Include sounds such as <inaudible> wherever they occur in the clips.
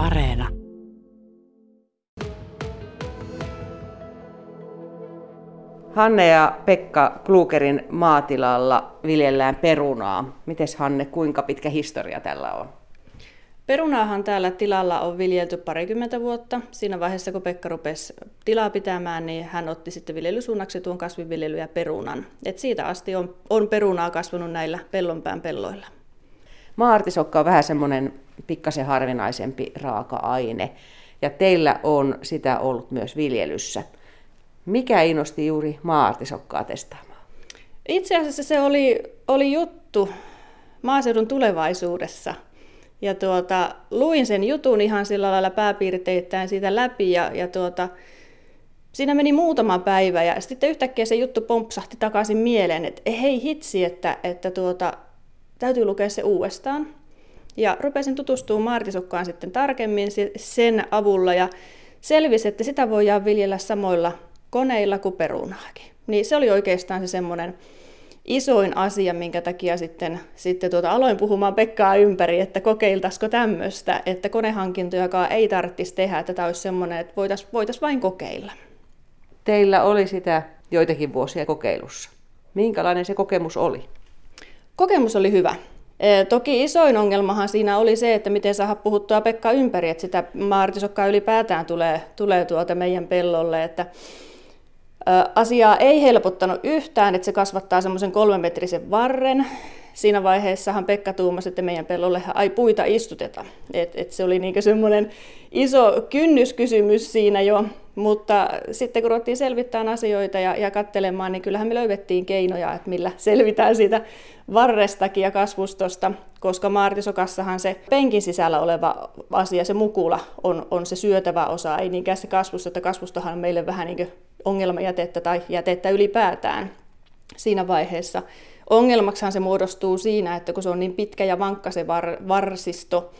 Areena. Hanne ja Pekka Klukerin maatilalla viljellään perunaa. Mites Hanne, kuinka pitkä historia tällä on? Perunaahan täällä tilalla on viljelty parikymmentä vuotta. Siinä vaiheessa, kun Pekka rupesi tilaa pitämään, niin hän otti sitten viljelysuunnaksi tuon kasvinviljely ja perunan. Et siitä asti on, on perunaa kasvanut näillä pellonpään pelloilla. Maartisokka on vähän semmoinen pikkasen harvinaisempi raaka-aine, ja teillä on sitä ollut myös viljelyssä. Mikä innosti juuri maartisokkaa testaamaan? Itse asiassa se oli, oli juttu maaseudun tulevaisuudessa. Ja tuota, luin sen jutun ihan sillä lailla pääpiirteittäin siitä läpi ja, ja tuota, siinä meni muutama päivä ja sitten yhtäkkiä se juttu pompsahti takaisin mieleen, että hei hitsi, että, että tuota, täytyy lukea se uudestaan. Ja rupesin tutustumaan maartisokkaan sitten tarkemmin sen avulla ja selvisi, että sitä voidaan viljellä samoilla koneilla kuin perunaakin. Niin se oli oikeastaan se semmoinen isoin asia, minkä takia sitten, sitten tuota, aloin puhumaan Pekkaa ympäri, että kokeiltaisiko tämmöistä, että konehankintojakaan ei tarvitsisi tehdä, että tämä olisi semmoinen, että voitaisiin voitais vain kokeilla. Teillä oli sitä joitakin vuosia kokeilussa. Minkälainen se kokemus oli? Kokemus oli hyvä. Toki isoin ongelmahan siinä oli se, että miten saada puhuttua Pekka ympäri, että sitä maartisokkaa ylipäätään tulee, tulee tuolta meidän pellolle. Että Asiaa ei helpottanut yhtään, että se kasvattaa semmoisen kolmemetrisen varren. Siinä vaiheessahan Pekka tuumasi, että meidän pellolle ai puita istuteta. Et, et se oli niinku semmoinen iso kynnyskysymys siinä jo, mutta sitten kun ruvettiin selvittämään asioita ja, ja kattelemaan, niin kyllähän me löydettiin keinoja, että millä selvitään siitä varrestakin ja kasvustosta, koska maartisokassahan se penkin sisällä oleva asia, se mukula, on, on se syötävä osa, ei niinkään se kasvusto, että kasvustohan on meille vähän niin ongelmajätettä tai jätettä ylipäätään siinä vaiheessa. Ongelmaksahan se muodostuu siinä, että kun se on niin pitkä ja vankka se var, varsisto,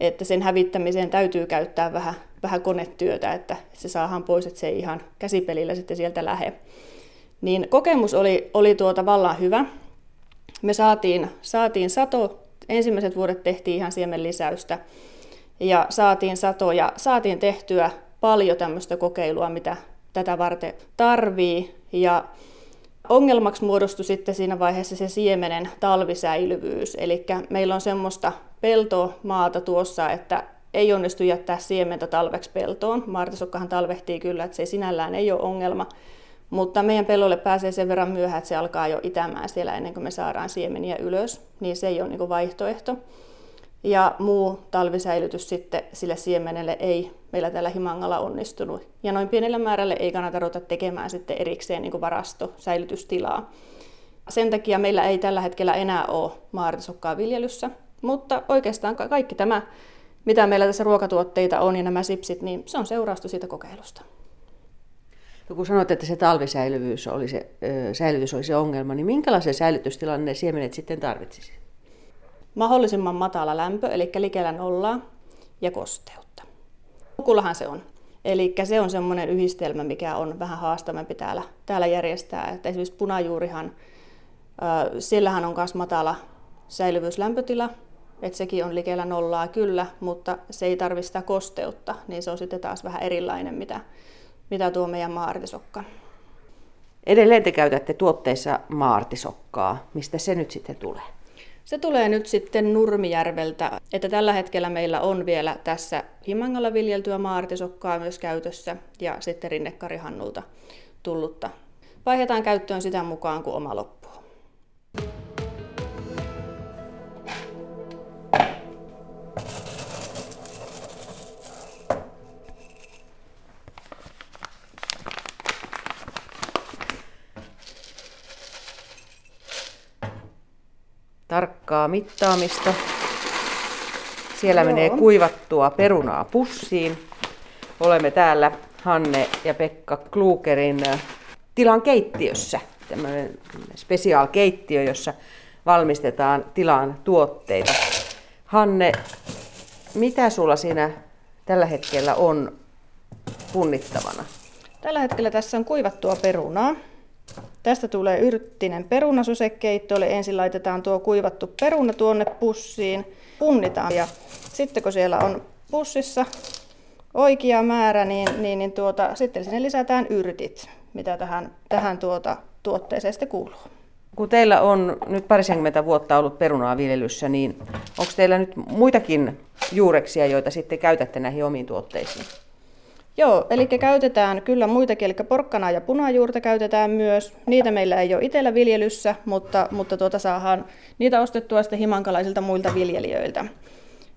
että sen hävittämiseen täytyy käyttää vähän, vähän konetyötä, että se saadaan pois, että se ei ihan käsipelillä sitten sieltä lähde. Niin kokemus oli, oli tuota vallan hyvä. Me saatiin, saatiin sato, ensimmäiset vuodet tehtiin ihan siemen lisäystä ja saatiin sato ja saatiin tehtyä paljon tämmöistä kokeilua, mitä tätä varten tarvii ja Ongelmaksi muodostui sitten siinä vaiheessa se siemenen talvisäilyvyys. Eli meillä on semmoista peltomaata tuossa, että ei onnistu jättää siementä talveksi peltoon. Martasokkahan talvehtii kyllä, että se sinällään ei ole ongelma. Mutta meidän pellolle pääsee sen verran myöhään, että se alkaa jo itämään siellä ennen kuin me saadaan siemeniä ylös. Niin se ei ole niin vaihtoehto. Ja muu talvisäilytys sitten sille siemenelle ei meillä täällä Himangalla onnistunut. Ja noin pienellä määrälle ei kannata ruveta tekemään sitten erikseen niin varasto säilytystilaa. Sen takia meillä ei tällä hetkellä enää ole maaritasokkaa viljelyssä, mutta oikeastaan kaikki tämä, mitä meillä tässä ruokatuotteita on ja nämä sipsit, niin se on seurausta siitä kokeilusta. No kun sanoit, että se talvisäilyvyys oli se, säilytys oli se ongelma, niin minkälaisen säilytystilan ne siemenet sitten tarvitsisi? Mahdollisimman matala lämpö, eli likellä nollaa, ja kosteutta. Kukulahan se on. Eli se on semmoinen yhdistelmä, mikä on vähän haastavampi täällä, täällä järjestää. Että esimerkiksi punajuurihan, sillähän on myös matala säilyvyyslämpötila, että sekin on likellä nollaa kyllä, mutta se ei tarvitse sitä kosteutta, niin se on sitten taas vähän erilainen, mitä, mitä tuo meidän maartisokka. Edelleen te käytätte tuotteissa maartisokkaa. Mistä se nyt sitten tulee? Se tulee nyt sitten Nurmijärveltä, että tällä hetkellä meillä on vielä tässä Himangalla viljeltyä maartisokkaa myös käytössä ja sitten rinnekarihannulta tullutta. Vaihdetaan käyttöön sitä mukaan, kun oma loppuu. Tarkkaa mittaamista. Siellä Joo. menee kuivattua perunaa pussiin. Olemme täällä Hanne ja Pekka Klukerin äh, tilan keittiössä. Tämmöinen special keittiö, jossa valmistetaan tilan tuotteita. Hanne, mitä sulla siinä tällä hetkellä on punnittavana? Tällä hetkellä tässä on kuivattua perunaa. Tästä tulee yrttinen perunasusekeitto, eli ensin laitetaan tuo kuivattu peruna tuonne pussiin, punnitaan ja sitten kun siellä on pussissa oikea määrä, niin, niin, niin tuota, sitten sinne lisätään yrtit, mitä tähän, tähän tuota, tuotteeseen sitten kuuluu. Kun teillä on nyt parisenkymmentä vuotta ollut perunaa viljelyssä, niin onko teillä nyt muitakin juureksia, joita sitten käytätte näihin omiin tuotteisiin? Joo, eli käytetään kyllä muitakin, eli porkkanaa ja punajuurta käytetään myös. Niitä meillä ei ole itsellä viljelyssä, mutta, mutta tuota saadaan niitä ostettua sitten himankalaisilta muilta viljelijöiltä.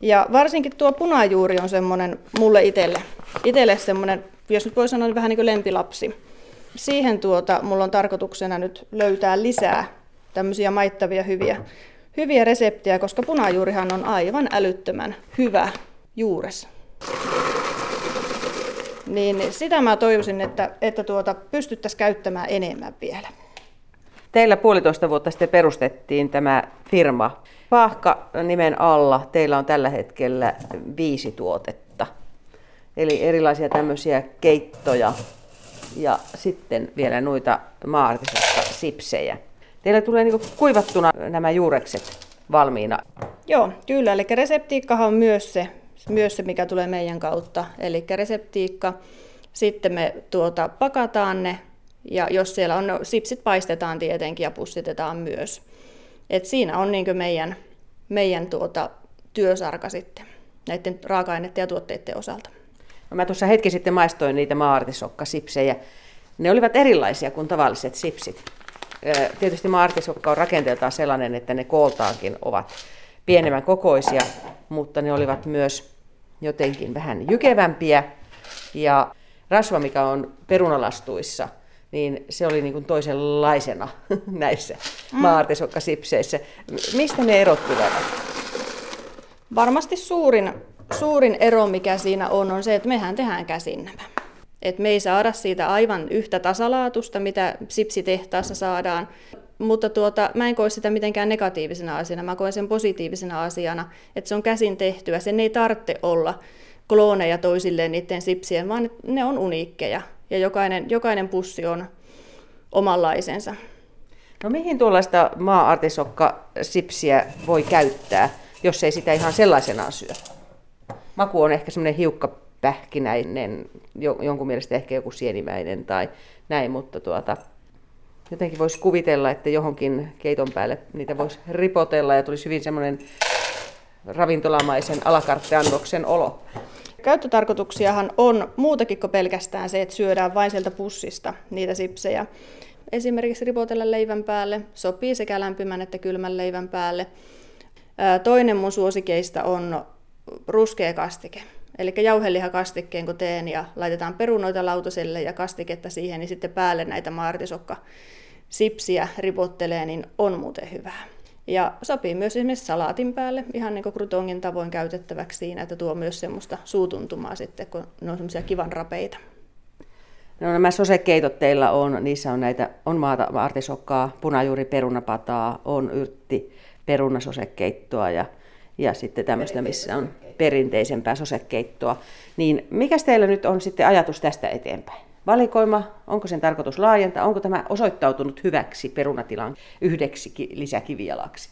Ja varsinkin tuo punajuuri on semmoinen mulle itselle, itselle semmoinen, jos nyt voi sanoa, niin vähän niin kuin lempilapsi. Siihen tuota, mulla on tarkoituksena nyt löytää lisää tämmöisiä maittavia hyviä, hyviä reseptejä, koska punajuurihan on aivan älyttömän hyvä juures. Niin sitä mä toivoisin, että, että tuota, pystyttäisiin käyttämään enemmän vielä. Teillä puolitoista vuotta sitten perustettiin tämä firma. Pahka nimen alla teillä on tällä hetkellä viisi tuotetta. Eli erilaisia tämmöisiä keittoja ja sitten vielä noita maartisesta sipsejä. Teillä tulee niin kuivattuna nämä juurekset valmiina. Joo, kyllä. Eli reseptiikkahan on myös se, myös se, mikä tulee meidän kautta. Eli reseptiikka, sitten me tuota, pakataan ne ja jos siellä on, no, sipsit paistetaan tietenkin ja pussitetaan myös. Et siinä on niin meidän, meidän tuota, työsarka sitten näiden raaka-aineiden ja tuotteiden osalta. No mä tuossa hetki sitten maistoin niitä maartisokkasipsejä. Ne olivat erilaisia kuin tavalliset sipsit. Tietysti maartisokka on rakenteeltaan sellainen, että ne kooltaankin ovat pienemmän kokoisia, mutta ne olivat myös jotenkin vähän jykevämpiä. Ja rasva, mikä on perunalastuissa, niin se oli niin kuin toisenlaisena <laughs> näissä mm. maartisokkasipseissä. Mistä ne erot tulevat? Varmasti suurin, suurin ero, mikä siinä on, on se, että mehän tehdään käsin nämä. Et me ei saada siitä aivan yhtä tasalaatusta, mitä sipsitehtaassa saadaan, mutta tuota, mä en koe sitä mitenkään negatiivisena asiana, mä koen sen positiivisena asiana, että se on käsin tehtyä, sen ei tarvitse olla klooneja toisilleen niiden sipsien, vaan ne on uniikkeja ja jokainen, jokainen pussi on omanlaisensa. No mihin tuollaista maa-artisokka-sipsiä voi käyttää, jos ei sitä ihan sellaisenaan syö? Maku on ehkä semmoinen hiukka pähkinäinen, jonkun mielestä ehkä joku sienimäinen tai näin, mutta tuota, jotenkin voisi kuvitella, että johonkin keiton päälle niitä voisi ripotella ja tulisi hyvin semmoinen ravintolamaisen alakartteannoksen olo. Käyttötarkoituksiahan on muutakin kuin pelkästään se, että syödään vain sieltä pussista niitä sipsejä. Esimerkiksi ripotella leivän päälle, sopii sekä lämpimän että kylmän leivän päälle. Toinen mun suosikeista on ruskea kastike. Eli jauhelihakastikkeen kun teen ja laitetaan perunoita lautaselle ja kastiketta siihen, niin sitten päälle näitä maartisokka sipsiä ripottelee, niin on muuten hyvää. Ja sopii myös esimerkiksi salaatin päälle, ihan niin kuin krutongin tavoin käytettäväksi siinä, että tuo myös semmoista suutuntumaa sitten, kun ne on semmoisia kivan rapeita. No nämä sosekeitot teillä on, niissä on näitä, on maata artisokkaa, punajuuri perunapataa, on yrtti perunasosekeittoa ja, ja sitten tämmöistä, missä on perinteisempää sosekeittoa. Niin mikä teillä nyt on sitten ajatus tästä eteenpäin? Valikoima, onko sen tarkoitus laajentaa, onko tämä osoittautunut hyväksi perunatilan yhdeksi lisäkivijalaksi?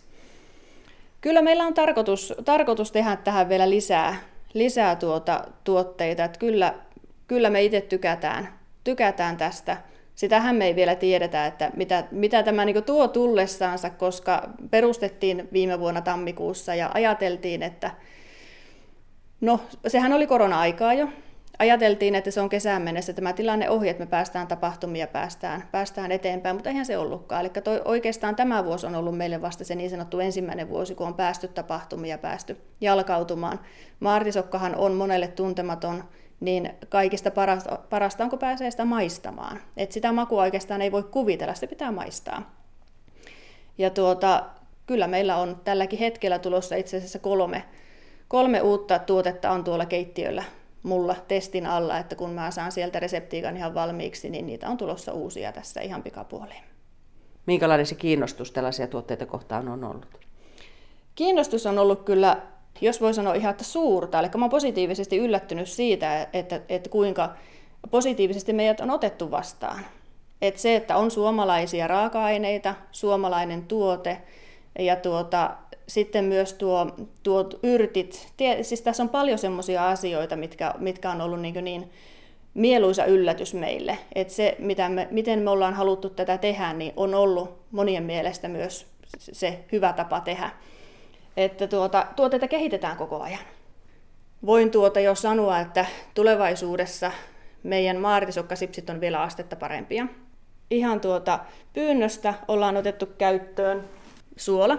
Kyllä meillä on tarkoitus, tarkoitus tehdä tähän vielä lisää, lisää tuota, tuotteita. Että kyllä, kyllä me itse tykätään, tykätään tästä. Sitähän me ei vielä tiedetä, että mitä, mitä tämä niin tuo tullessaansa, koska perustettiin viime vuonna tammikuussa ja ajateltiin, että no sehän oli korona-aikaa jo, ajateltiin, että se on kesään mennessä tämä tilanne ohi, että me päästään tapahtumia, päästään, päästään eteenpäin, mutta eihän se ollutkaan. Eli toi, oikeastaan tämä vuosi on ollut meille vasta se niin sanottu ensimmäinen vuosi, kun on päästy tapahtumia, päästy jalkautumaan. Maartisokkahan on monelle tuntematon, niin kaikista parasta, parasta on, kun pääsee sitä maistamaan. Et sitä makua oikeastaan ei voi kuvitella, se pitää maistaa. Ja tuota, kyllä meillä on tälläkin hetkellä tulossa itse asiassa kolme, kolme uutta tuotetta on tuolla keittiöllä mulla testin alla, että kun mä saan sieltä reseptiikan ihan valmiiksi, niin niitä on tulossa uusia tässä ihan pikapuoliin. Minkälainen se kiinnostus tällaisia tuotteita kohtaan on ollut? Kiinnostus on ollut kyllä, jos voi sanoa ihan että suurta, eli mä oon positiivisesti yllättynyt siitä, että, että kuinka positiivisesti meidät on otettu vastaan. Että se, että on suomalaisia raaka-aineita, suomalainen tuote ja tuota, sitten myös tuo, tuo yrtit. Tie, siis tässä on paljon semmoisia asioita, mitkä, mitkä on ollut niin, niin mieluisa yllätys meille. Että se, mitä me, miten me ollaan haluttu tätä tehdä, niin on ollut monien mielestä myös se hyvä tapa tehdä. Että tuota, tuotteita kehitetään koko ajan. Voin tuota jo sanoa, että tulevaisuudessa meidän maartisokkasipsit on vielä astetta parempia. Ihan tuota pyynnöstä ollaan otettu käyttöön suola,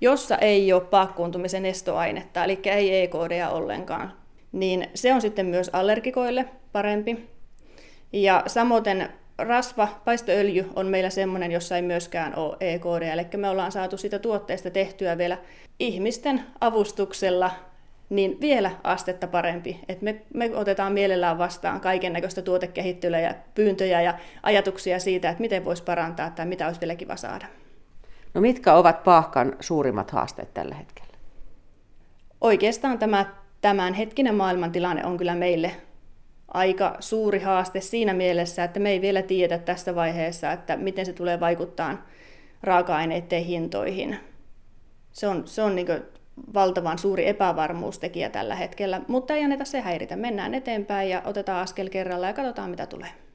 jossa ei ole paakkuuntumisen estoainetta, eli ei EKD ollenkaan. Niin se on sitten myös allergikoille parempi. Ja samoin rasva, paistoöljy on meillä semmoinen, jossa ei myöskään ole EKD, eli me ollaan saatu sitä tuotteesta tehtyä vielä ihmisten avustuksella niin vielä astetta parempi. Et me, me otetaan mielellään vastaan kaiken näköistä tuotekehittelyä ja pyyntöjä ja ajatuksia siitä, että miten voisi parantaa tai mitä olisi vielä kiva saada. No mitkä ovat Paahkan suurimmat haasteet tällä hetkellä? Oikeastaan tämä tämänhetkinen maailmantilanne on kyllä meille aika suuri haaste siinä mielessä, että me ei vielä tiedä tässä vaiheessa, että miten se tulee vaikuttaa raaka-aineiden hintoihin. Se on, se on niin valtavan suuri epävarmuustekijä tällä hetkellä, mutta ei anneta se häiritä. Mennään eteenpäin ja otetaan askel kerralla ja katsotaan mitä tulee.